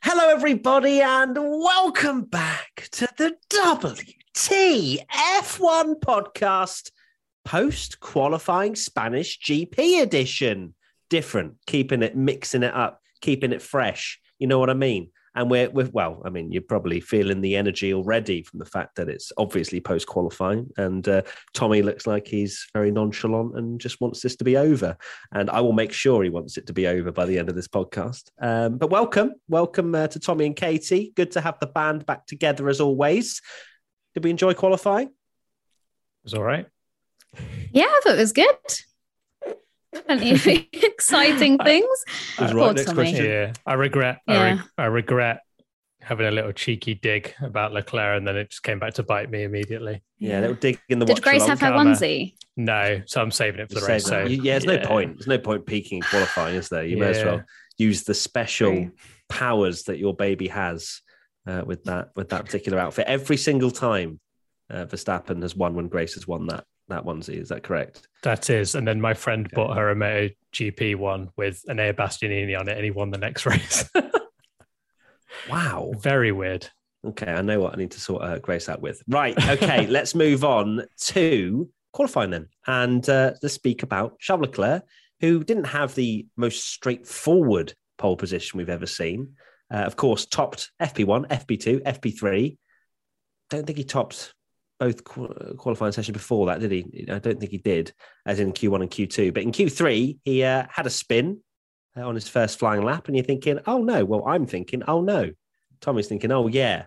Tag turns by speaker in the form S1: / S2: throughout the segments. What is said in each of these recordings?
S1: Hello, everybody, and welcome back to the WTF1 podcast post qualifying Spanish GP edition. Different, keeping it, mixing it up, keeping it fresh. You know what I mean? And we're, we're well, I mean, you're probably feeling the energy already from the fact that it's obviously post qualifying. And uh, Tommy looks like he's very nonchalant and just wants this to be over. And I will make sure he wants it to be over by the end of this podcast. Um, but welcome, welcome uh, to Tommy and Katie. Good to have the band back together as always. Did we enjoy qualifying?
S2: It was all right.
S3: Yeah, I thought it was good. Plenty of exciting things.
S1: That's right. Next question.
S2: Yeah, I regret. I,
S3: Yeah.
S2: I regret having a little cheeky dig about Leclerc, and then it just came back to bite me immediately.
S1: Yeah, little dig in the
S3: Did
S1: watch
S3: Grace have her
S2: Karma.
S3: onesie?
S2: No, so I'm saving it for the
S1: Just
S2: race. So
S1: that. yeah, there's no point. There's no point peaking in qualifying, is there? You may as well use the special
S3: True.
S1: powers that your baby has uh, with that with that particular outfit. Every single time uh, Verstappen has won when Grace has won that that onesie. Is that correct?
S2: That is, and then my friend bought her a Moto GP one with an Enea Bastianini on it, and he won the next race.
S1: Wow.
S2: Very weird.
S1: Okay, I know what I need to sort uh, Grace out with. Right. Okay, let's move on to qualifying then, and uh, let's speak about Charles Leclerc, who didn't have the most straightforward pole position we've ever seen. Uh, of course, topped FP1, FP2, FP3. Don't think he topped both qu- qualifying sessions before that, did he? I don't think he did, as in Q1 and Q2. But in Q3, he uh, had a spin uh, on his first flying lap, and you're thinking, oh no. Well, I'm thinking, oh no. Tommy's thinking, oh yeah.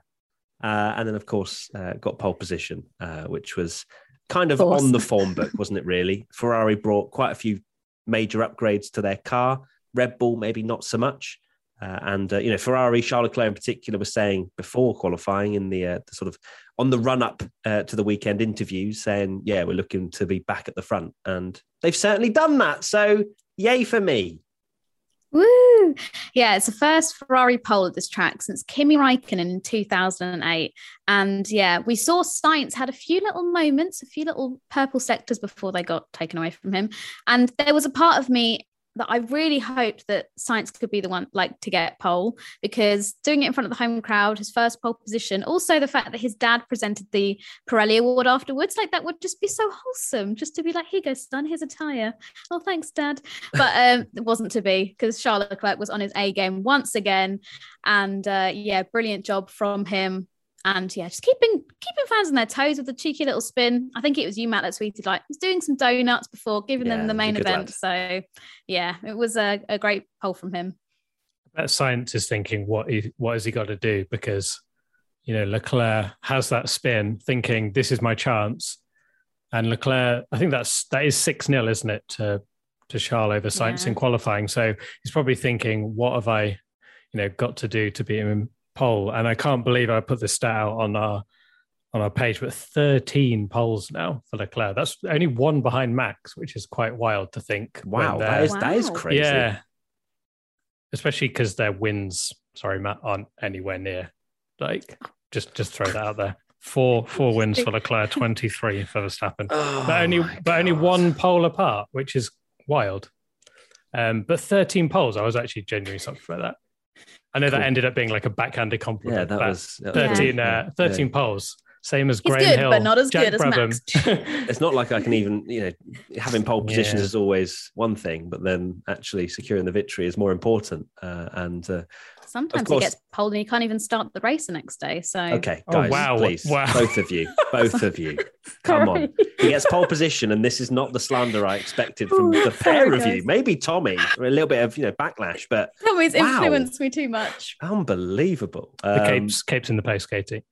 S1: Uh, and then, of course, uh, got pole position, uh, which was kind of
S3: Of
S1: on the form book, wasn't it? Really, Ferrari brought quite a few major upgrades to their car. Red Bull, maybe not so much. Uh, and uh, you know, Ferrari, Charles Leclerc in particular, was saying before qualifying in the, uh, the sort of on the run up uh, to the weekend interviews, saying, "Yeah, we're looking to be back at the front," and they've certainly done that. So, yay for me!
S3: Woo! Yeah, it's the first Ferrari pole at this track since Kimi Raikkonen in 2008. And yeah, we saw Sainz had a few little moments, a few little purple sectors before they got taken away from him. And there was a part of me that I really hoped that Sainz could be the one like to get pole because doing it in front of the home crowd, his first pole position, also the fact that his dad presented the Pirelli Award afterwards, like that would just be so wholesome, just to be like, here goes go, son, here's a tire. Oh, thanks, dad. But um, it wasn't to be because Charles Leclerc was on his A game once again, and uh, yeah, brilliant job from him. And yeah, just keeping keeping fans on their toes with a cheeky little spin. I think it was you, Matt, that tweeted like was doing some donuts before giving
S1: Yeah,
S3: them the main
S1: good
S3: event. So yeah, it was a, a great pole from him.
S2: That Sainz is thinking, what he, what has he got to do? Because you know Leclerc has that spin, thinking this is my chance, and Leclerc, I think that's that is six 0 isn't it, to to Charles over Sainz
S3: Yeah.
S2: in qualifying? So he's probably thinking, what have I, you know, got to do to beat him in pole? And I can't believe I put this stat out on our on our page, but 13 poles now for Leclerc. That's only one behind Max, which is quite wild to think.
S1: Wow, that
S2: they're-
S1: that is crazy.
S2: yeah. Especially because their wins, sorry, Matt, aren't anywhere near. Like, just just throw that out there. Four four wins for Leclerc, 23 for Verstappen.
S1: Oh,
S2: but only
S1: my
S2: but only one pole apart, which is wild. Um, but 13 poles, I was actually genuinely shocked by that. I know that ended up being like a backhanded compliment.
S1: Yeah, that was that was
S2: 13,
S1: great.
S2: uh, 13 poles. Same as
S3: He's
S2: Graham
S3: good,
S2: Hill,
S3: but not as
S2: Jack
S3: good as
S2: Brabham.
S3: Max.
S1: It's not like I can even, you know, having pole positions
S2: Yeah.
S1: is always one thing, but then actually securing the victory is more important. Uh, and uh,
S3: Sometimes he gets pole and he can't even start the race the next day. So
S1: okay,
S2: Oh,
S1: guys,
S2: wow.
S1: please,
S2: Wow.
S1: both of you, both of you, come on. He gets pole position, and this is not the slander I expected from
S3: Ooh,
S1: the pair
S3: sorry,
S1: of you. Maybe Tommy, a little bit of you know backlash, but
S3: Tommy's
S1: Wow.
S3: influenced me too much.
S1: unbelievable.
S2: The
S1: Um,
S2: capes, capes in the post, Katie.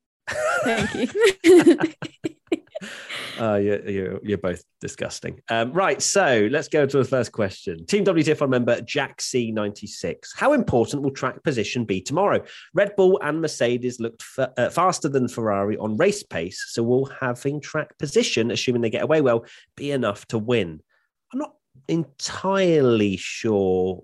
S3: Thank you.
S1: Uh, you're, you're, you're both disgusting. Um, right, so let's go to the first question. Team WTF1 member Jack C96. How important will track position be tomorrow? Red Bull and Mercedes looked fa- uh, faster than Ferrari on race pace, so will having track position, assuming they get away well, be enough to win? I'm not entirely sure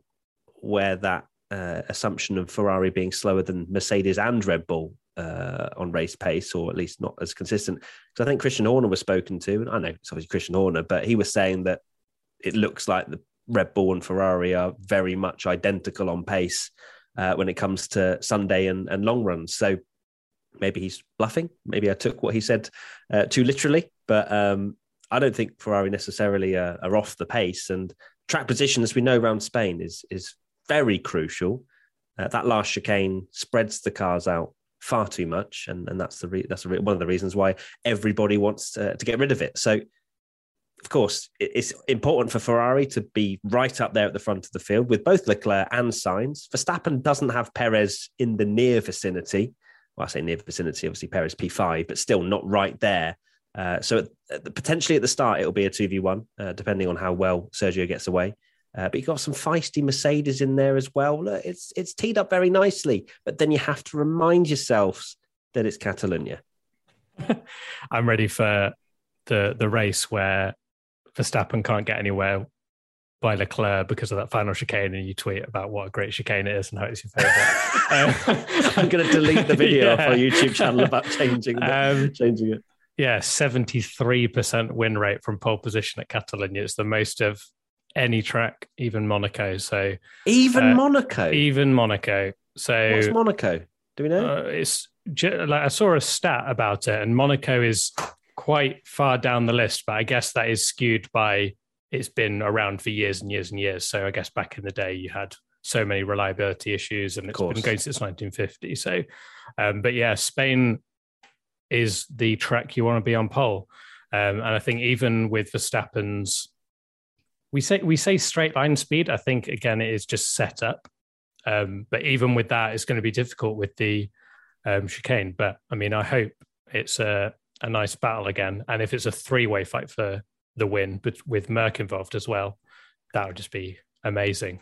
S1: where that uh, assumption of Ferrari being slower than Mercedes and Red Bull uh, on race pace, or at least not as consistent. Because I think Christian Horner was spoken to, and I know it's obviously Christian Horner, but he was saying that it looks like the Red Bull and Ferrari are very much identical on pace uh, when it comes to Sunday and, and long runs. So maybe he's bluffing. Maybe I took what he said uh, too literally, but um, I don't think Ferrari necessarily are, are off the pace. And track position, as we know around Spain, is is very crucial. Uh, that last chicane spreads the cars out far too much, and, and that's the re- that's re- one of the reasons why everybody wants to, to get rid of it. So, of course, it's important for Ferrari to be right up there at the front of the field with both Leclerc and Sainz. Verstappen doesn't have Perez in the near vicinity. Well, I say near vicinity, obviously Perez P5, but still not right there. Uh, so at, at the, potentially at the start, it'll be a 2v1, uh, depending on how well Sergio gets away. Uh, but you've got some feisty Mercedes in there as well. Look, it's it's teed up very nicely, but then you have to remind yourselves that it's Catalonia.
S2: I'm ready for the the race where Verstappen can't get anywhere by Leclerc because of that final chicane, and you tweet about what a great chicane it is and how it's your favorite.
S1: I'm going to delete the video yeah. off our YouTube channel about changing the, um, changing it.
S2: Yeah, 73% win rate from pole position at Catalonia. It's the most of any track, even Monaco. So
S1: even uh, Monaco,
S2: even Monaco. So
S1: what's Monaco? Do we know?
S2: Uh, it's like I saw a stat about it, and Monaco is quite far down the list, but I guess that is skewed by it's been around for years and years and years. So I guess back in the day you had so many reliability issues, and it's been going since 1950. So, um, but yeah, Spain is the track you want to be on pole, um, and I think even with Verstappen's we say we say straight line speed. I think again it is just set up, um, but even with that, it's going to be difficult with the um, chicane. But I mean, I hope it's a a nice battle again, and if it's a three way fight for the win, but with Merc involved as well, that would just be amazing.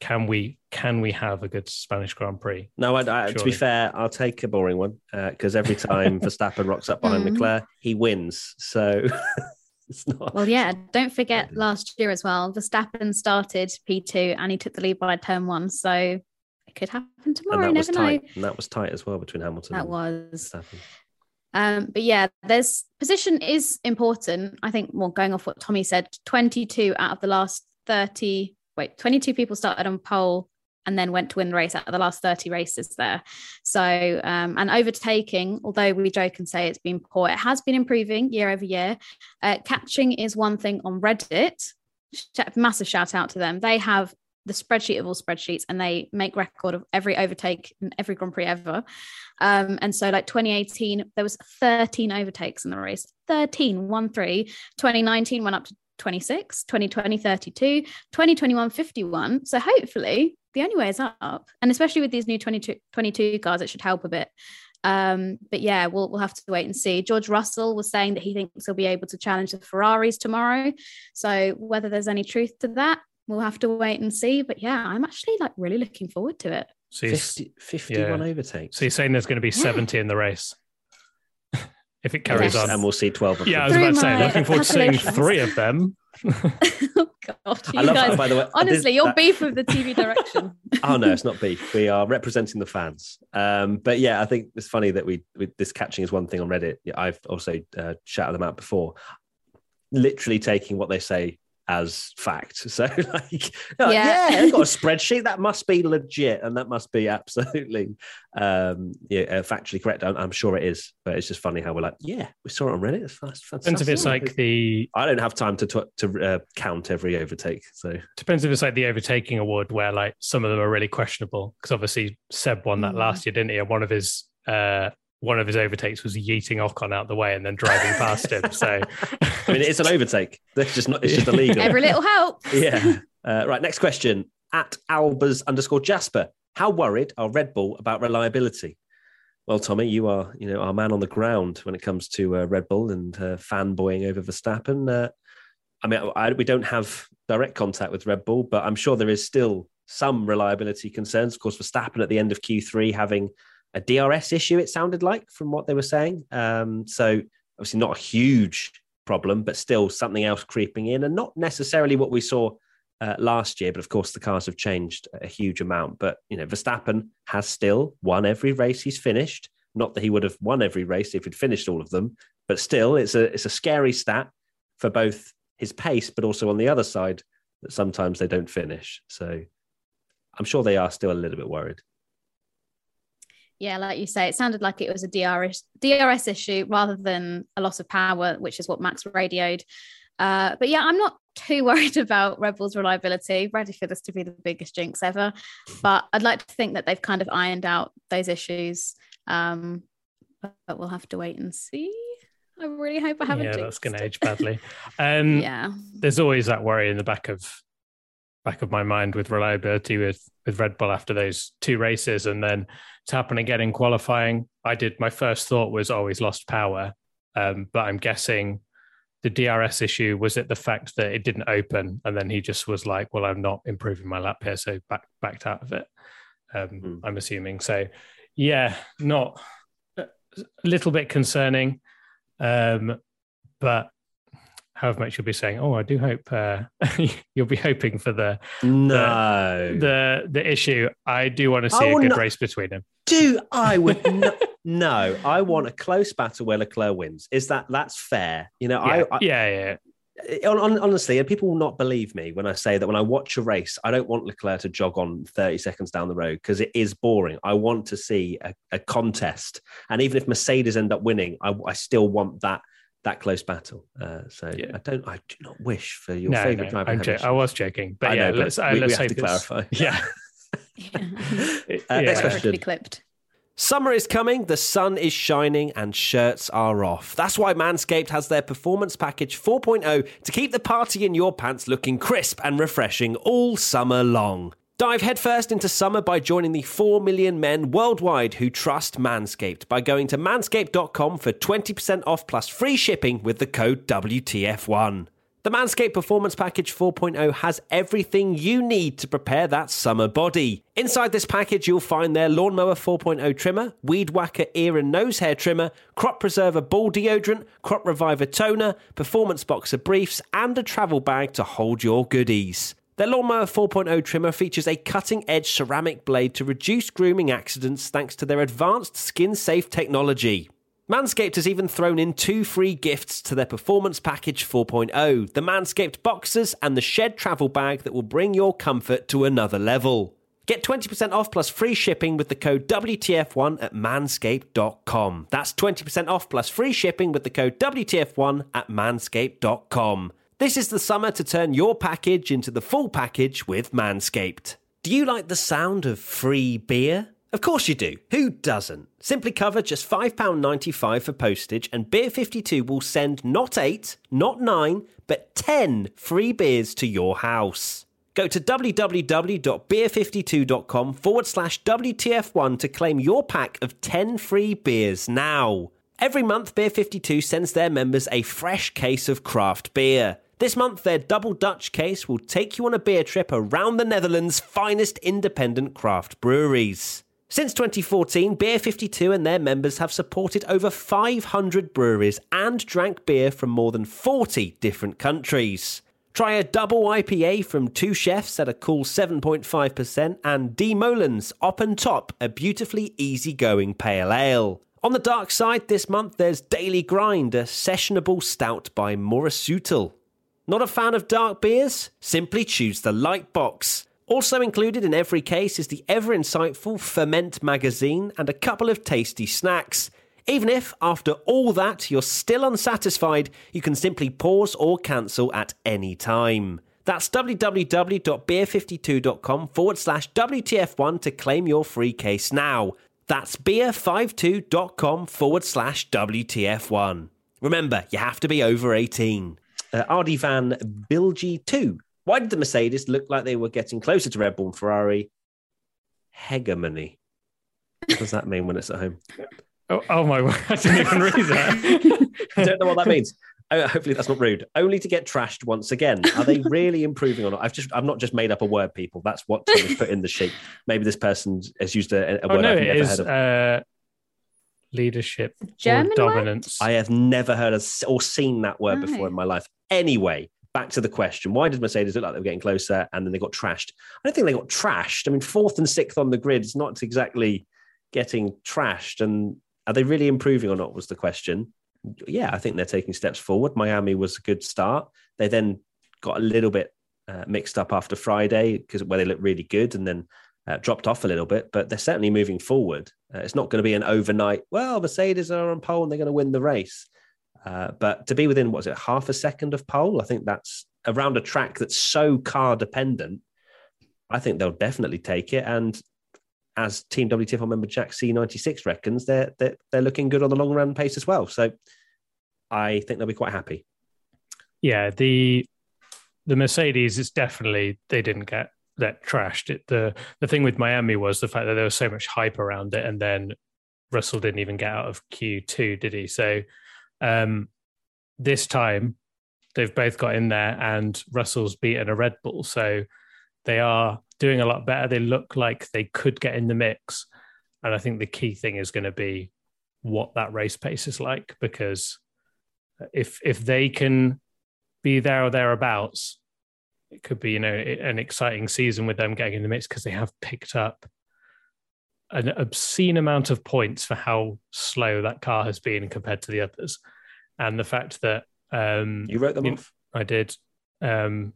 S2: Can we can we have a good Spanish Grand Prix?
S1: No, I, I, to be fair, I'll take a boring one because uh, every time Verstappen rocks up behind mm. Leclerc, he wins. So
S3: it's not. Well, yeah. Don't forget last year as well. Verstappen started P2 and he took the lead by turn one. So it could happen tomorrow.
S1: And
S3: that was
S1: tight.
S3: Know.
S1: And that was tight as well between Hamilton.
S3: That was. Um, but yeah, there's position is important. I think, well, going off what Tommy said, 22 out of the last 30, wait, 22 people started on pole and then went to win the race out of the last 30 races there. So, um, and overtaking, although we joke and say it's been poor, it has been improving year over year. Uh, catching is one thing on Reddit. Massive shout out to them. They have the spreadsheet of all spreadsheets and they make record of every overtake in every Grand Prix ever. Um, and so like 2018, there was 13 overtakes in the race, 13, one, three. 2019 went up to 26, 2020, 32, 2021, 51. So hopefully the only way is up. And especially with these new 22, 22 cars, it should help a bit. Um, but yeah, we'll we'll have to wait and see. George Russell was saying that he thinks he'll be able to challenge the Ferraris tomorrow. So whether there's any truth to that, we'll have to wait and see. But yeah, I'm actually like really looking forward to it.
S1: So 50, 51 yeah. overtakes.
S2: So you're saying there's going to be yeah. 70 in the race? if it carries yes. on.
S1: And we'll see 12
S2: Yeah, I was about to say, looking forward to seeing three of them.
S3: oh God, you guys, that, by the way. Honestly, you're beef with the TV direction.
S1: oh no, it's not beef. We are representing the fans. Um, but yeah, I think it's funny that we, we this catching is one thing on Reddit. I've also uh, shouted them out before. Literally taking what they say as fact. So like, yeah, yeah they've got a spreadsheet that must be legit and that must be absolutely um, yeah, uh, factually correct. I'm, I'm, sure it is, but it's just funny how we're like, yeah, we saw it on Reddit. It's fantastic.
S2: Depends if it's like the.
S1: I don't have time to to, to uh, count every overtake. So
S2: depends if it's like the overtaking award where like some of them are really questionable because obviously Seb won that mm. last year, didn't he? And one of his uh, one of his overtakes was yeeting Ocon out the way and then driving past him. So,
S1: I mean, it's an overtake. It's just not. It's just illegal.
S3: Every little helps.
S1: Yeah. Uh, right. Next question. At Albers underscore Jasper. How worried are Red Bull about reliability? Well, Tommy, you are you know our man on the ground when it comes to uh, Red Bull and uh, fanboying over Verstappen. Uh, I mean, I, we don't have direct contact with Red Bull, but I'm sure there is still some reliability concerns. Of course, Verstappen at the end of Q3 having a DRS issue, it sounded like from what they were saying. Um, so obviously not a huge problem, but still something else creeping in, and not necessarily what we saw uh, last year. But of course, the cars have changed a huge amount. But you know, Verstappen has still won every race he's finished. Not that he would have won every race if he'd finished all of them, but still, it's a it's a scary stat for both his pace, but also on the other side that sometimes they don't finish. So I'm sure they are still a little bit worried.
S3: Yeah, like you say, it sounded like it was a DRS DRS issue rather than a loss of power, which is what Max radioed. Uh, but yeah, I'm not too worried about Red Bull's reliability. Ready for this to be the biggest jinx ever, but I'd like to think that they've kind of ironed out those issues. Um, but, we'll have to wait and see. I really hope I haven't.
S2: Yeah, that's going to age badly. Um,
S3: yeah,
S2: there's always that worry in the back of back of my mind with reliability with with Red Bull after those two races, and then to happen again in qualifying. I did. My first thought was always oh, lost power, um, but I'm guessing the DRS issue was it the fact that it didn't open, and then he just was like, "Well, I'm not improving my lap here," so back backed out of it. Um, mm. I'm assuming. So, yeah, not a little bit concerning, um, but however much you'll be saying, "Oh, I do hope uh, you'll be hoping for the
S1: no
S2: the the, the issue." I do want to see a good not, race between them.
S1: Do I would no, no, I want a close battle where Leclerc wins. Is that that's fair? You know,
S2: yeah,
S1: I, I
S2: yeah yeah.
S1: Honestly, and people will not believe me when I say that when I watch a race, I don't want Leclerc to jog on 30 seconds down the road because it is boring. I want to see a, a, contest. And even if Mercedes end up winning, I, I still want that that close battle. Uh, so yeah. I don't, I do not wish for your no, favorite no, driver.
S2: Jo- I was joking, but I yeah, know, let's, uh,
S1: we,
S2: let's
S1: we have to clarify.
S2: Yeah.
S1: yeah. uh, next question.
S3: clipped.
S1: Summer is coming, the sun is shining, and shirts are off. That's why Manscaped has their Performance Package 4.0 to keep the party in your pants looking crisp and refreshing all summer long. Dive headfirst into summer by joining the 4 million men worldwide who trust Manscaped by going to manscaped.com for 20% off plus free shipping with the code WTF1. The Manscaped Performance Package 4.0 has everything you need to prepare that summer body. Inside this package, you'll find their Lawnmower 4.0 trimmer, Weed Whacker ear and nose hair trimmer, Crop Preserver ball deodorant, Crop Reviver toner, Performance Boxer briefs, and a travel bag to hold your goodies. Their Lawnmower 4.0 trimmer features a cutting edge ceramic blade to reduce grooming accidents thanks to their advanced skin safe technology. Manscaped has even thrown in two free gifts to their Performance Package 4.0 the Manscaped Boxers and the Shed Travel Bag that will bring your comfort to another level. Get 20% off plus free shipping with the code WTF1 at manscaped.com. That's 20% off plus free shipping with the code WTF1 at manscaped.com. This is the summer to turn your package into the full package with Manscaped. Do you like the sound of free beer? Of course you do. Who doesn't? Simply cover just £5.95 for postage, and Beer 52 will send not eight, not nine, but 10 free beers to your house. Go to www.beer52.com forward slash WTF1 to claim your pack of 10 free beers now. Every month, Beer 52 sends their members a fresh case of craft beer. This month, their double Dutch case will take you on a beer trip around the Netherlands' finest independent craft breweries. Since 2014, Beer 52 and their members have supported over 500 breweries and drank beer from more than 40 different countries. Try a double IPA from two chefs at a cool 7.5% and De Molen's Op and Top, a beautifully easygoing pale ale. On the dark side this month, there's Daily Grind, a sessionable stout by Moersleutel. Not a fan of dark beers? Simply choose the light box. Also included in every case is the ever insightful Ferment magazine and a couple of tasty snacks. Even if, after all that, you're still unsatisfied, you can simply pause or cancel at any time. That's www.beer52.com forward slash WTF1 to claim your free case now. That's beer52.com forward slash WTF1. Remember, you have to be over 18 uh, van Bilgi 2. Why did the Mercedes look like they were getting closer to Red Bull and Ferrari? Hegemony. What does that mean when it's at home?
S2: Oh, oh my word! I didn't even read that.
S1: I don't know what that means. Oh, hopefully that's not rude. Only to get trashed once again. Are they really improving or not? I've just I've not just made up a word, people. That's what Tom has put in the sheet. Maybe this person has used a, a
S2: oh
S1: word
S2: no,
S1: I've never
S2: is
S1: heard of.
S2: uh, leadership
S3: German
S2: or
S3: word?
S2: dominance.
S1: I have never heard of, or seen that word before in my life. Anyway, back to the question: Why did Mercedes look like they were getting closer and then they got trashed? I don't think they got trashed. I mean, fourth and sixth on the grid is not exactly getting trashed. And are they really improving or not? Was the question. Yeah, I think they're taking steps forward. Miami was a good start. They then got a little bit uh, mixed up after Friday because where they looked really good and then uh, dropped off a little bit, but they're certainly moving forward. Uh, it's not going to be an overnight. Well, Mercedes are on pole and they're going to win the race. Uh, but to be within what's it, half a second of pole, I think that's around a track that's so car dependent. I think they'll definitely take it. And as Team WTF member Jack C96 reckons, they're, they're they're looking good on the long run pace as well. So I think they'll be quite happy.
S2: yeah, the the Mercedes is definitely they didn't get that trashed. It, the the thing with Miami was the fact that there was so much hype around it, and then Russell didn't even get out of Q two, did he? So um, this time they've both got in there, and Russell's beaten a Red Bull, so they are doing a lot better. They look like they could get in the mix, and I think the key thing is going to be what that race pace is like because if if they can be there or thereabouts, it could be you know an exciting season with them getting in the mix because they have picked up an obscene amount of points for how slow that car has been compared to the others, and the fact that um,
S1: You wrote them
S2: You-
S1: off.
S2: I did. Um,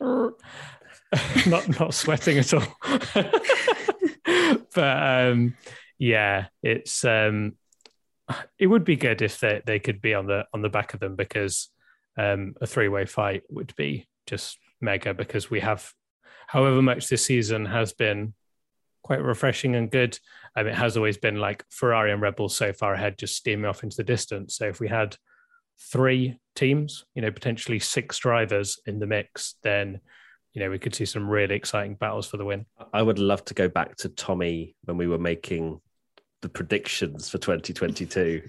S2: not not sweating at all. but um, yeah, it's um, it would be good if they, they could be on the on the back of them because um, a three way fight would be just mega because we have however much this season has been quite refreshing and good. Um, it has always been like Ferrari and Red Bull so far ahead, just steaming off into the distance. So if we had three teams, you know, potentially six drivers in the mix, then you know we could see some really exciting battles for the win.
S1: I would love to go back to Tommy when we were making the predictions for 2022.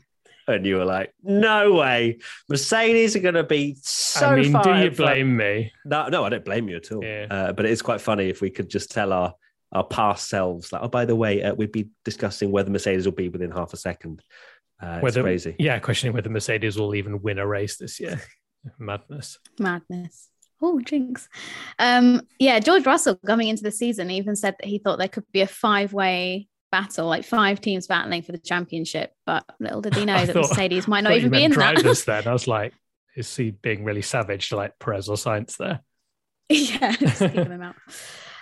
S1: And you were like, no way. Mercedes are going to be so
S2: I mean,
S1: far
S2: do you blame me?
S1: No, no, I don't blame you at all.
S2: Yeah.
S1: Uh, but it is quite funny if we could just tell our our past selves, like, oh, by the way, uh, we'd be discussing whether Mercedes will be within half a second. Uh,
S2: Whether
S1: it's crazy.
S2: yeah, questioning whether Mercedes will even win a race this year. Madness.
S3: Madness. Oh, jinx. Um, yeah, George Russell coming into the season even said that he thought there could be a five way battle, like five teams battling for the championship. But little did he know
S2: I
S3: that
S2: thought-
S3: Mercedes might not even be in that.
S2: drivers then. I was like, is he being really savage to like Perez or Sainz there?
S3: yeah, just them out.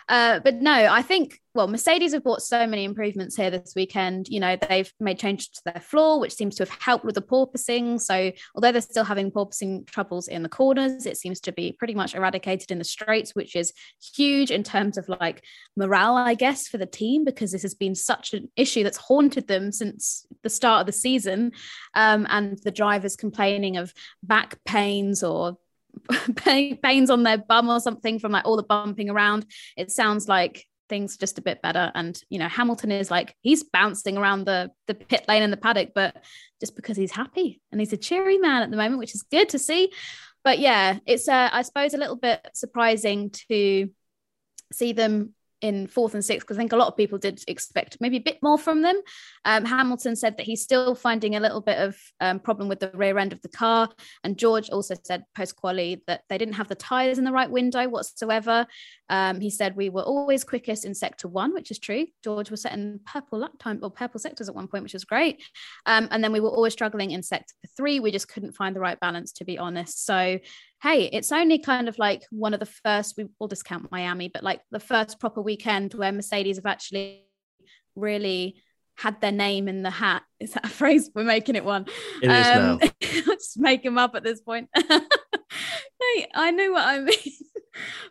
S3: Uh, but no, I think well, Mercedes have brought so many improvements here this weekend. You know, they've made changes to their floor, which seems to have helped with the porpoising. So, although they're still having porpoising troubles in the corners, it seems to be pretty much eradicated in the straights, which is huge in terms of like morale, I guess, for the team because this has been such an issue that's haunted them since the start of the season. Um, and the drivers complaining of back pains or pains on their bum or something from like all the bumping around. It sounds like things just a bit better. And you know, Hamilton is like he's bouncing around the the pit lane and the paddock, but just because he's happy and he's a cheery man at the moment, which is good to see. But yeah, it's uh, I suppose a little bit surprising to see them in fourth and sixth because I think a lot of people did expect maybe a bit more from them. Um, Hamilton said that he's still finding a little bit of um, problem with the rear end of the car, and George also said post quali that they didn't have the tires in the right window whatsoever. Um, he said we were always quickest in sector one, which is true. George was setting purple lap time or purple sectors at one point, which was great. Um, and then we were always struggling in sector three. We just couldn't find the right balance, to be honest. So hey, it's only kind of like one of the first, we will discount Miami, but like the first proper weekend where Mercedes have actually really had their name in the hat. Is that a phrase? We're making it one.
S1: It is now.
S3: Just make them up at this point. hey, I know what I mean.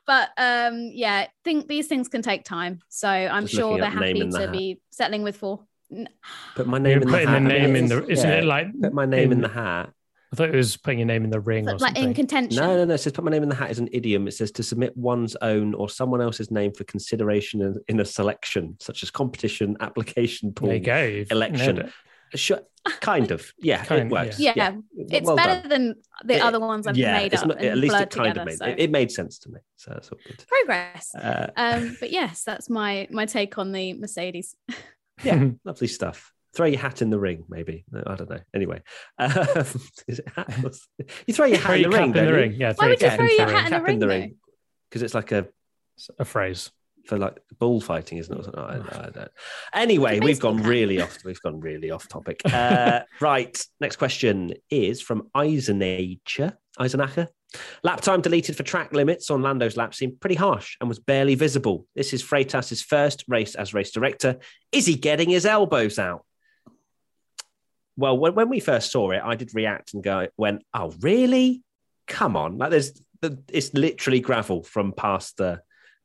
S3: but um, yeah, think these things can take time. So I'm
S1: Just
S3: sure they're happy
S1: in the
S3: to
S1: hat.
S3: be settling with four. N-
S1: Put my
S2: You're
S1: name in the
S2: putting
S1: hat.
S2: the
S1: I
S2: name in the isn't
S1: yeah,
S2: it like
S1: Put my name in
S2: in-
S1: the hat.
S2: I thought it was putting your name in the ring or
S3: But, like
S2: something.
S3: in contention.
S1: No, no, no. It says put my name in the hat is an idiom. It says to submit one's own or someone else's name for consideration in, in a selection, such as competition, application pool.
S2: there you go. You've
S1: election. Sure, kind of. Yeah,
S2: Kind-
S1: it works.
S3: Yeah, It's
S1: Well
S3: better
S1: done.
S3: than the
S1: It-
S3: other ones I've
S1: yeah,
S3: made
S1: it's
S3: up.
S1: not-
S3: and
S1: at least it kind
S3: together,
S1: of made
S3: so.
S1: it, it made sense to me. So that's all good.
S3: progress.
S1: Uh,
S3: Um, but yes, that's my my take on the Mercedes.
S1: yeah, lovely stuff. Throw your hat in the ring, maybe. No, I don't know. Anyway, um, is it hat? you throw your hat
S2: Throw
S1: in
S2: your
S1: the ring.
S2: in the
S1: don't you?
S2: ring. Yeah,
S3: Why would you throw your hat in
S1: Cap
S3: the
S1: in the
S3: ring,
S1: ring because it's like a
S2: It's a phrase.
S1: for like bullfighting, isn't it? I, I don't. Anyway, we've gone
S3: cap.
S1: really off. We've gone really off topic. Uh, right. Next question is from Eisenacher. Eisenacher. Lap time deleted for track limits on Lando's lap seemed pretty harsh and was barely visible. This is Freitas's first race as race director. Is he getting his elbows out? Well, when, when we first saw it, I did react and go, went, oh, really? Come on. Like there's, it's literally gravel from past the,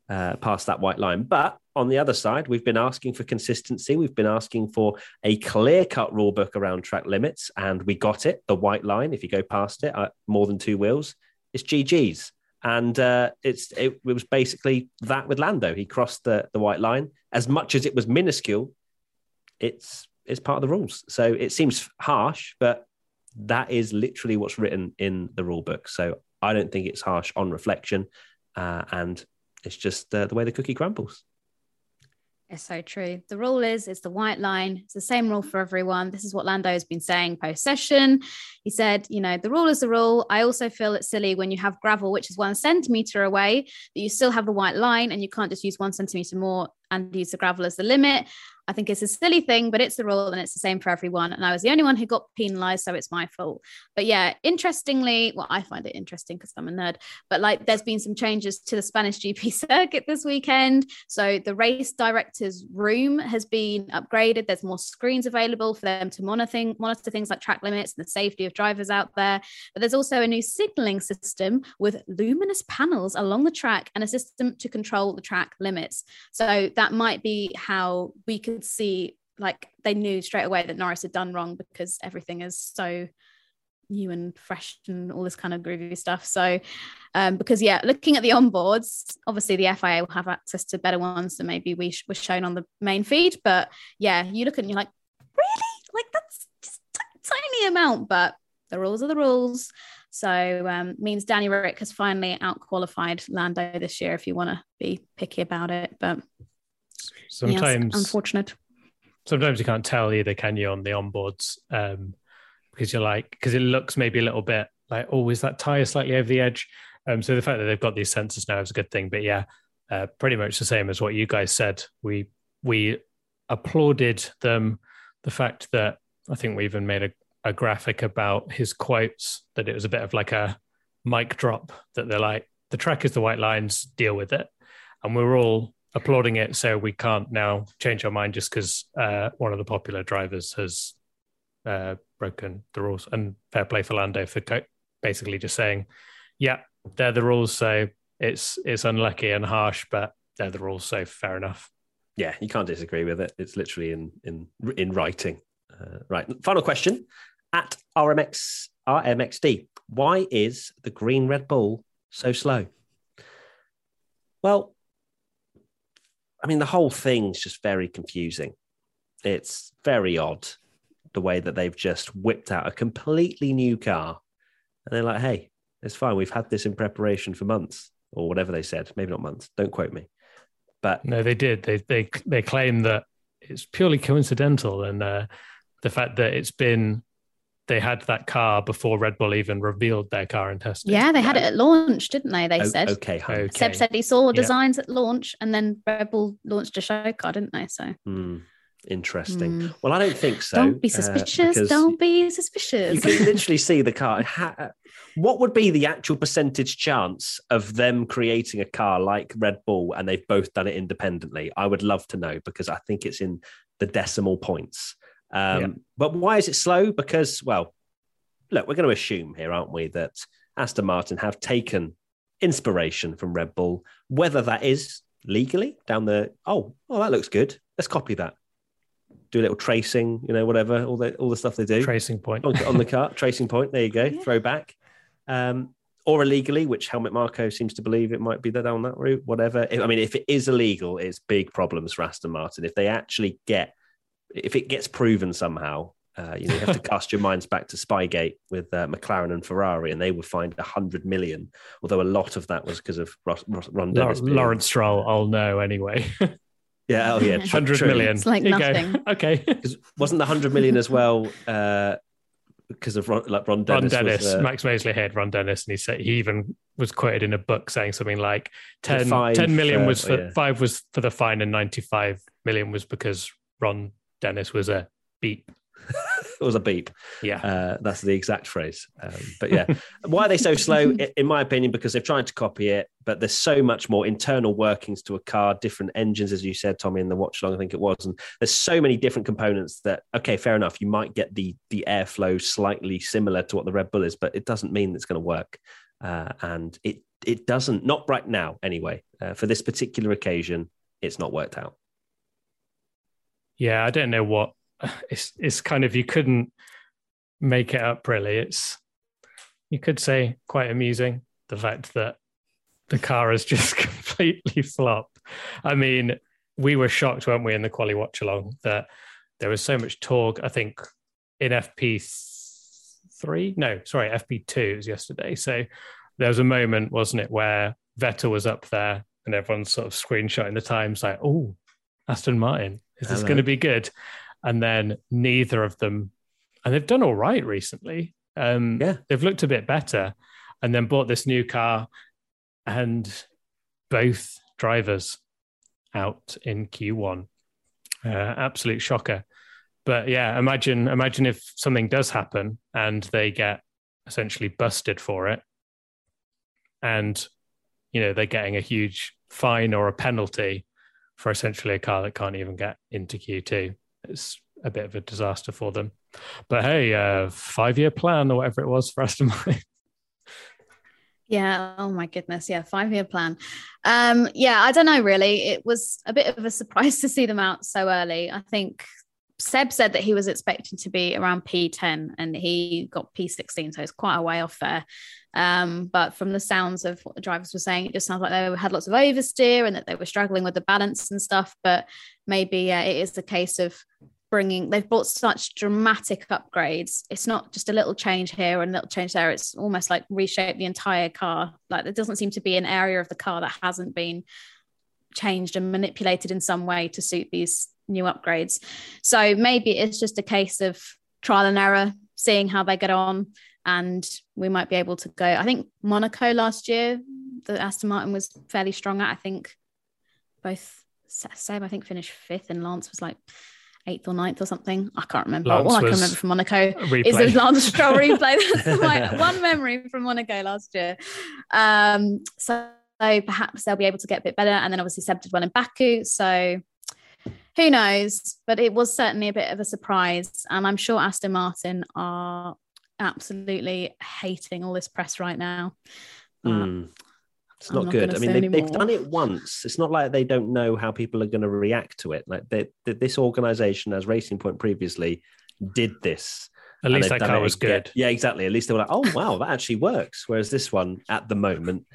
S1: uh, past that white line. But on the other side, we've been asking for consistency. We've been asking for a clear cut rule book around track limits, and we got it. The white line, if you go past it, uh, more than two wheels, it's GG's. And uh, it's it, it was basically that with Lando. He crossed the, the white line. As much as it was minuscule, it's it's part of the rules. So it seems harsh, but that is literally what's written in the rule book. So I don't think it's harsh on reflection. Uh, and it's just uh, the way the cookie crumbles.
S3: It's so true. The rule is it's the white line. It's the same rule for everyone. This is what Lando has been saying post session. He said, you know, the rule is the rule. I also feel it's silly when you have gravel, which is one centimeter away, that you still have the white line and you can't just use one centimeter more and use the gravel as the limit. I think it's a silly thing, but it's the rule and it's the same for everyone. And I was the only one who got penalized, so it's my fault. But yeah, interestingly, well, I find it interesting because I'm a nerd, but like there's been some changes to the Spanish GP circuit this weekend. So the race director's room has been upgraded. There's more screens available for them to monitor, monitor things like track limits and the safety of drivers out there. But there's also a new signaling system with luminous panels along the track and a system to control the track limits. So that might be how we could see like they knew straight away that Norris had done wrong because everything is so new and fresh and all this kind of groovy stuff. So, um, because yeah, looking at the onboards, obviously the FIA will have access to better ones than maybe we sh- were shown on the main feed. But yeah, you look and you're like, really? Like that's just tiny amount, but the rules are the rules. So um, means Danny Rick has finally out qualified Lando this year. If you want to be picky about it, but
S2: Sometimes,
S3: yes, unfortunate.
S2: sometimes you can't tell either, can you, on the onboards? Um, because you're like, because it looks maybe a little bit like, oh, is that tire slightly over the edge? Um, so the fact that they've got these sensors now is a good thing. But yeah, uh, pretty much the same as what you guys said. We we applauded them. The fact that I think we even made a, a graphic about his quotes that it was a bit of like a mic drop that they're like, the track is the white lines, deal with it. And we're all applauding it. So we can't now change our mind just because uh, one of the popular drivers has uh, broken the rules. And fair play for Lando for co- basically just saying, yeah, they're the rules. So it's it's unlucky and harsh, but they're the rules. So fair enough.
S1: Yeah, you can't disagree with it. It's literally in in in writing. Uh, right. Final question at RMX RMXD. Why is the green Red Bull so slow? Well, I mean, the whole thing's just very confusing. It's very odd the way that they've just whipped out a completely new car, and they're like, "Hey, it's fine. We've had this in preparation for months, or whatever they said. Maybe not months. Don't quote me." But
S2: No, they did. They they they claim that it's purely coincidental, and uh, the fact that it's been they had that car before Red Bull even revealed their car in testing.
S3: Yeah, they had it at launch, didn't they? They
S1: O-
S3: said.
S1: okay.
S2: Okay.
S3: Seb said he saw
S2: Yeah.
S3: designs at launch, and then Red Bull launched a show car, didn't they? So
S1: Hmm, interesting.
S3: Mm.
S1: Well, I don't think so.
S3: don't be
S1: uh,
S3: suspicious.
S1: because
S3: don't be suspicious.
S1: You
S3: suspicious.
S1: can literally see the car. What would be the actual percentage chance of them creating a car like Red Bull and they've both done it independently? I would love to know because I think it's in the decimal points. Um,
S2: Yeah.
S1: But why is it slow? Because, well, look, we're going to assume here, aren't we, that Aston Martin have taken inspiration from Red Bull, whether that is legally down the, oh, oh, that looks good. Let's copy that. do a little tracing, you know, whatever, all the all the stuff they do
S2: Tracing point.
S1: on, on the car, tracing point. There you go, throwback. Um, or illegally, which Helmut Marko seems to believe it might be down that route. Whatever. I mean, if it is illegal, it's big problems for Aston Martin. If they actually get, if it gets proven somehow, uh, you know, you have to cast your minds back to Spygate with uh, McLaren and Ferrari, and they were fined a hundred million. Although a lot of that was because of Ross, Ross, Ron
S2: Lau-
S1: Dennis. being-
S2: Lawrence Stroll, I'll know anyway.
S1: Yeah, oh yeah, tr-
S2: Hundred
S3: It's like
S2: Here go.
S3: nothing.
S2: Okay.
S1: 'Cause wasn't the hundred million as well uh, because of Ron, like Ron Dennis.
S2: Ron
S1: Dennis?
S2: Dennis,
S1: was, uh,
S2: Max Mosley had Ron Dennis, and he said he even was quoted in a book saying something like 10,
S1: Five,
S2: 10 million
S1: uh,
S2: was for
S1: yeah.
S2: five was for the fine, and ninety five million was because Ron Dennis was a beep.
S1: it was a beep.
S2: Yeah,
S1: Uh, that's the exact phrase. Um, but yeah, why are they so slow? In my opinion, because they've tried to copy it, but there's so much more internal workings to a car, different engines, as you said, Tommy, in the watch long, I think it was, and there's so many different components that okay, fair enough, you might get the the airflow slightly similar to what the Red Bull is, but it doesn't mean it's going to work, uh, and it it doesn't not right now anyway. Uh, for this particular occasion, it's not worked out.
S2: Yeah. I don't know what it's. It's kind of you couldn't make it up really. It's you could say quite amusing the fact that the car has just completely flopped. I mean, we were shocked, weren't we, in the quali watch along that there was so much talk. I think in FP three, no, sorry, FP two was yesterday. So there was a moment, wasn't it, where Vettel was up there and everyone's sort of screenshotting the times like, oh, Aston Martin, is this going to be good? And then neither of them, and they've done all right recently. Um,
S1: Yeah.
S2: they've looked a bit better, and then bought this new car, and both drivers out in Q1. Uh, absolute shocker. But yeah, imagine imagine if something does happen and they get essentially busted for it, and you know they're getting a huge fine or a penalty for essentially a car that can't even get into Q2. It's a bit of a disaster for them. But hey, uh, five year plan or whatever it was for Aston Martin.
S3: Yeah. Oh my goodness. Yeah. Five year plan. Um, yeah, I don't know really. It was a bit of a surprise to see them out so early. I think Seb said that he was expecting to be around P10 and he got P16, so it's quite a way off there. Um, but from the sounds of what the drivers were saying, it just sounds like they had lots of oversteer and that they were struggling with the balance and stuff. But maybe yeah, it is a case of bringing they've brought such dramatic upgrades it's not just a little change here and a little change there it's almost like reshape the entire car like there doesn't seem to be an area of the car that hasn't been changed and manipulated in some way to suit these new upgrades so maybe it's just a case of trial and error seeing how they get on and we might be able to go i think monaco last year the aston martin was fairly strong at i think both Seb, I think, finished fifth, and Lance was like eighth or ninth or something. I can't remember.
S2: Lance
S3: All I can remember from Monaco is the Lance Stroll replay. That's my one memory from Monaco last year. Um, so perhaps they'll be able to get a bit better. And then obviously Seb did well in Baku. So who knows? But it was certainly a bit of a surprise. And I'm sure Aston Martin are absolutely hating all this press right now. But
S1: Hmm. It's not
S3: not
S1: good. I mean,
S3: say
S1: they, they've done it once. It's not like they don't know how people are going to react to it. Like they, they, this organization, as Racing Point previously, did this.
S2: At least
S1: they've
S2: that car
S1: it
S2: was good.
S1: Yeah, exactly. At least they were like, "Oh, wow, that actually works." Whereas this one, at the moment,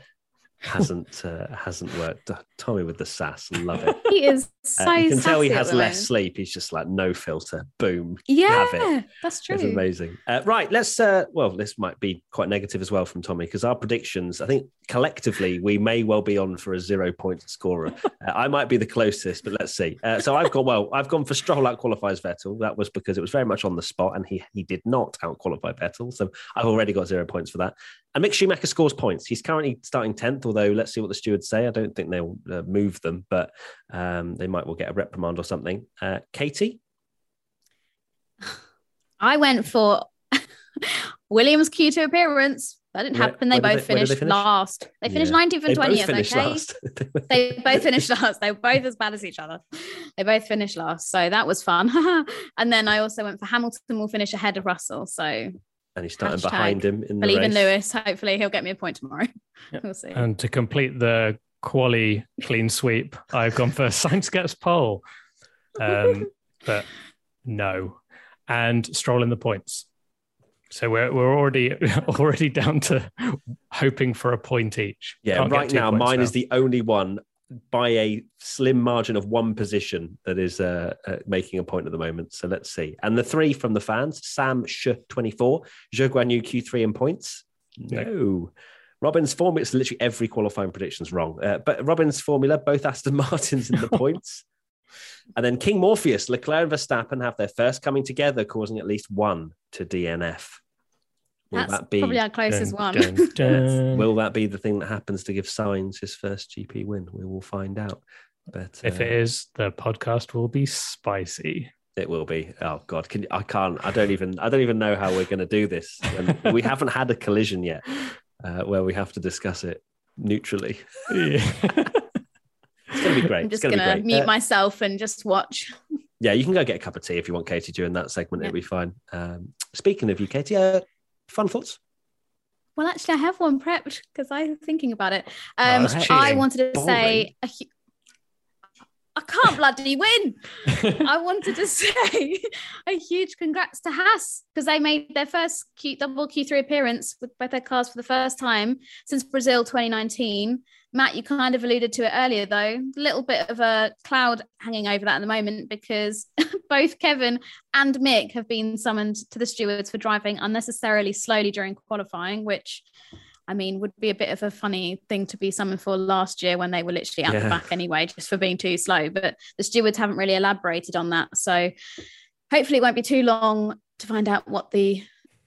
S1: hasn't uh, hasn't worked. Tommy with the sass, love it.
S3: he is so
S1: Uh, you can tell he has less sleep. He's just like no filter. Boom.
S3: Yeah, that's true.
S1: It's amazing. Uh, right, let's. Uh, well, this might be quite negative as well from Tommy because our predictions. I think collectively we may well be on for a zero point scorer. uh, I might be the closest, but let's see. Uh, so I've got well, I've gone for Stroll out qualifies Vettel. That was because it was very much on the spot, and he he did not out qualify Vettel. So I've already got zero points for that. And Mick Schumacher scores points. He's currently starting tenth, although let's see what the stewards say. I don't think they'll uh, move them, but um, they might well get a reprimand or something. Uh, Katie,
S3: I went for Williams Q2 appearance. That didn't happen. They
S1: where
S3: both
S1: they- where they
S3: finished
S1: finish?
S3: last. They finished 19th
S1: they
S3: and 20th. Okay. They both finished last. They were both as bad as each other. They both finished last. So that was fun. and then I also went for Hamilton will finish ahead of Russell. So
S1: and he's starting
S3: Hashtag
S1: behind him in the
S3: believe in. Lewis. Hopefully he'll get me a point tomorrow.
S2: Yep.
S3: We'll see.
S2: And to complete the quali clean sweep, I've gone for Sainz gets pole. Um, but no. And Stroll in the points. So we're we're already already down to hoping for a point each.
S1: Yeah,
S2: Can't
S1: right now,
S2: points
S1: mine is the only one by a slim margin of one position that is uh, uh, making a point at the moment. So let's see. And the three from the fans Sam Sh 24, Zhou Guanyu Q3 in points. No. Robin's formula, it's literally every qualifying prediction's wrong. Uh, but Robin's formula, both Aston Martins in the points. And then King Morpheus, Leclerc and Verstappen have their first coming together, causing at least one to DNF. Will
S3: That's
S1: that be
S3: probably our closest
S2: Dun,
S3: one.
S2: dun, dun.
S1: will that be the thing that happens to give Sainz his first GP win? We will find out. But
S2: if
S1: uh,
S2: it is, the podcast will be spicy.
S1: it will be. Oh God, can I can't. I don't even. I don't even know how we're going to do this. And we haven't had a collision yet, uh, where we have to discuss it neutrally. It's going to be great.
S3: I'm just
S1: going to be
S3: mute
S1: Uh,
S3: myself and just watch.
S1: yeah, you can go get a cup of tea if you want, Katie, during that segment.
S3: Yeah.
S1: It'll be fine. Um, speaking of you, Katie, uh, fun thoughts.
S3: Well, actually, I have one prepped because I'm thinking about it. Um,
S2: that's
S3: I wanted to
S1: Boring.
S3: say, a can't bloody win. I wanted to say a huge congrats to Haas because they made their first Q, double Q3 appearance with both their cars for the first time since Brazil 2019. Matt, you kind of alluded to it earlier, though. A little bit of a cloud hanging over that at the moment because both Kevin and Mick have been summoned to the stewards for driving unnecessarily slowly during qualifying, which I mean, would be a bit of a funny thing to be summoned for last year when they were literally at
S1: Yeah.
S3: the back anyway, just for being too slow. But the stewards haven't really elaborated on that. So hopefully it won't be too long to find out what the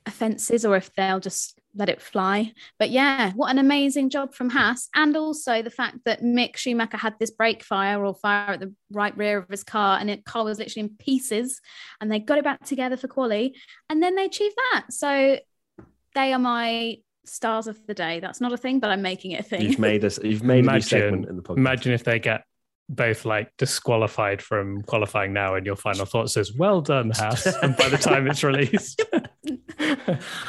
S3: offence is or if they'll just let it fly. But yeah, what an amazing job from Haas. And also the fact that Mick Schumacher had this brake fire or fire at the right rear of his car and the car was literally in pieces and they got it back together for quali and then they achieved that. So they are my stars of the day. That's not a thing, but I'm making it a thing.
S1: You've made us. You've made a new segment in the podcast.
S2: Imagine if they get both like disqualified from qualifying now, and your final thought says, "Well done, Haas." and by the time it's released,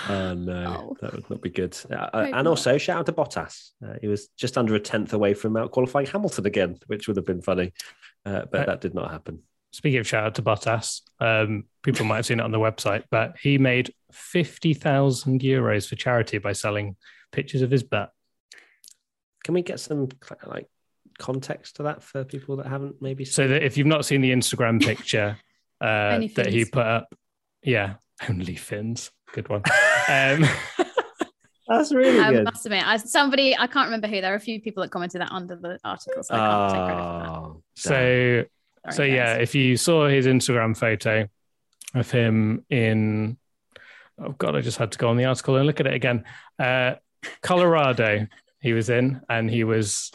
S1: Oh no,
S3: Oh.
S1: that would not be good. Uh, uh, and
S3: not.
S1: also, shout out to Bottas. Uh, he was just under a tenth away from out qualifying Hamilton again, which would have been funny, uh, but
S2: Uh,
S1: that did not happen.
S2: Speaking of shout out to Bottas, um, people might have seen it on the website, but he made fifty thousand euros for charity by selling pictures of his butt.
S1: Can we get some like context to that for people that haven't maybe?
S2: So that if you've not seen the Instagram picture uh, that he put up, yeah, only fins, good one. Um,
S1: That's really
S3: I
S1: good.
S3: must admit, I, somebody I can't remember who. There are a few people that commented that under the article, so I can't take credit for that.
S1: Oh, damn.
S2: so
S3: Sorry,
S2: so yeah, if you saw his Instagram photo of him in, oh god, I just had to go on the article and look at it again. Uh, Colorado, he was in, and he was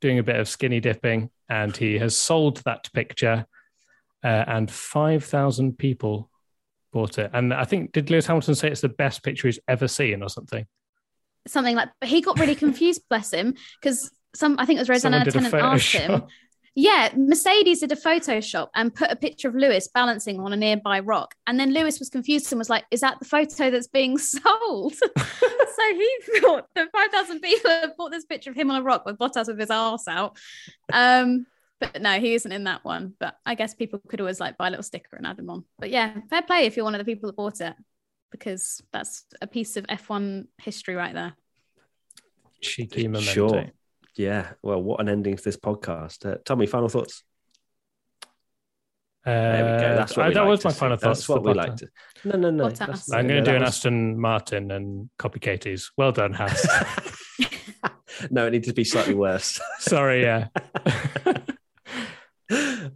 S2: doing a bit of skinny dipping, and he has sold that picture, uh, and five thousand people bought it. And I think did Lewis Hamilton say it's the best picture he's ever seen or something?
S3: something like. But he got really confused, bless him, because some I think it was Rosanna Tennant asked him.
S2: Photoshop.
S3: Yeah, Mercedes did a Photoshop and put a picture of Lewis balancing on a nearby rock. And then Lewis was confused and was like, Is that the photo that's being sold? so he thought that 5,000 people have bought this picture of him on a rock with Bottas with his arse out. Um, but no, he isn't in that one. But I guess people could always like buy a little sticker and add him on. But yeah, fair play if you're one of the people that bought it because that's a piece of F1 history right there.
S2: Cheeky memento.
S1: Sure. Yeah. Well, what an ending to this podcast. Uh, Tommy, final thoughts. Uh, There we go.
S2: Uh,
S1: That's what
S2: I-
S1: we
S2: that
S1: like
S2: was
S1: to
S2: my
S1: see.
S2: final thoughts.
S1: That's what we
S2: Potter.
S1: like to. No, no, no.
S3: Bottas.
S1: that's-
S2: I'm going to do an
S1: was-
S2: Aston Martin and copy Katie's. Well done, Haas.
S1: no, it needs to be slightly worse.
S2: Sorry, yeah.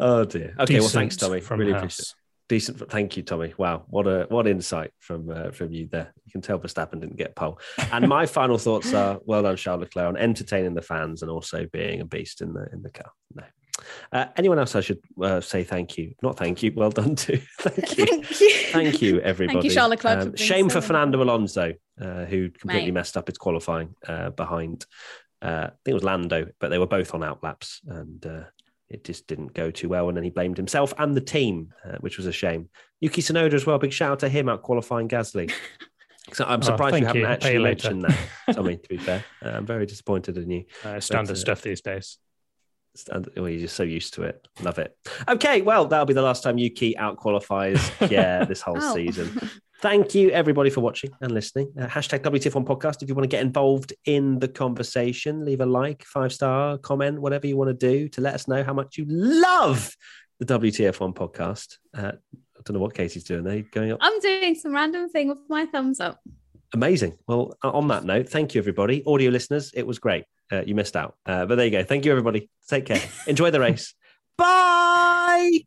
S1: oh dear. Okay. well, thanks,
S2: Decent
S1: Tommy.
S2: From
S1: really
S2: House.
S1: appreciate. it. Decent. Thank you, Tommy. Wow, what a what insight from uh, from you there. You can tell Verstappen didn't get pole. And my final thoughts are: well done, Charles Leclerc, on entertaining the fans and also being a beast in the in the car. No. Uh, anyone else I should uh, say thank you? Not thank you. Well done to. thank you.
S3: Thank you.
S1: Thank you, everybody.
S3: Charles Leclerc, for
S1: Um, shame
S3: so
S1: for Fernando Alonso, uh, who completely
S3: Mate.
S1: messed up his qualifying uh, behind. Uh, I think it was Lando, but they were both on outlaps, and uh, it just didn't go too well. And then he blamed himself and the team, uh, which was a shame. Yuki Tsunoda as well. Big shout out to him out qualifying Gasly. So I'm
S2: Oh,
S1: surprised you haven't
S2: you.
S1: Actually
S2: you
S1: mentioned that, Tommy. To be fair, uh, I'm very disappointed in you.
S2: Uh, standard
S1: uh,
S2: stuff these days.
S1: And oh, you're just so used to it. Love it. Okay, well, that'll be the last time Yuki out qualifies. Yeah, this whole
S3: Oh.
S1: season. Thank you, everybody, for watching and listening. Uh, hashtag WTF1 podcast. If you want to get involved in the conversation, leave a like, five star, comment, whatever you want to do to let us know how much you love the WTF1 podcast. Uh, I don't know what Katie's doing. They going up.
S3: I'm doing some random thing with my thumbs up.
S1: Amazing. Well, on that note, thank you, everybody. Audio listeners, it was great. Uh, you missed out. Uh, but there you go. Thank you, everybody. Take care. Enjoy the race. Bye.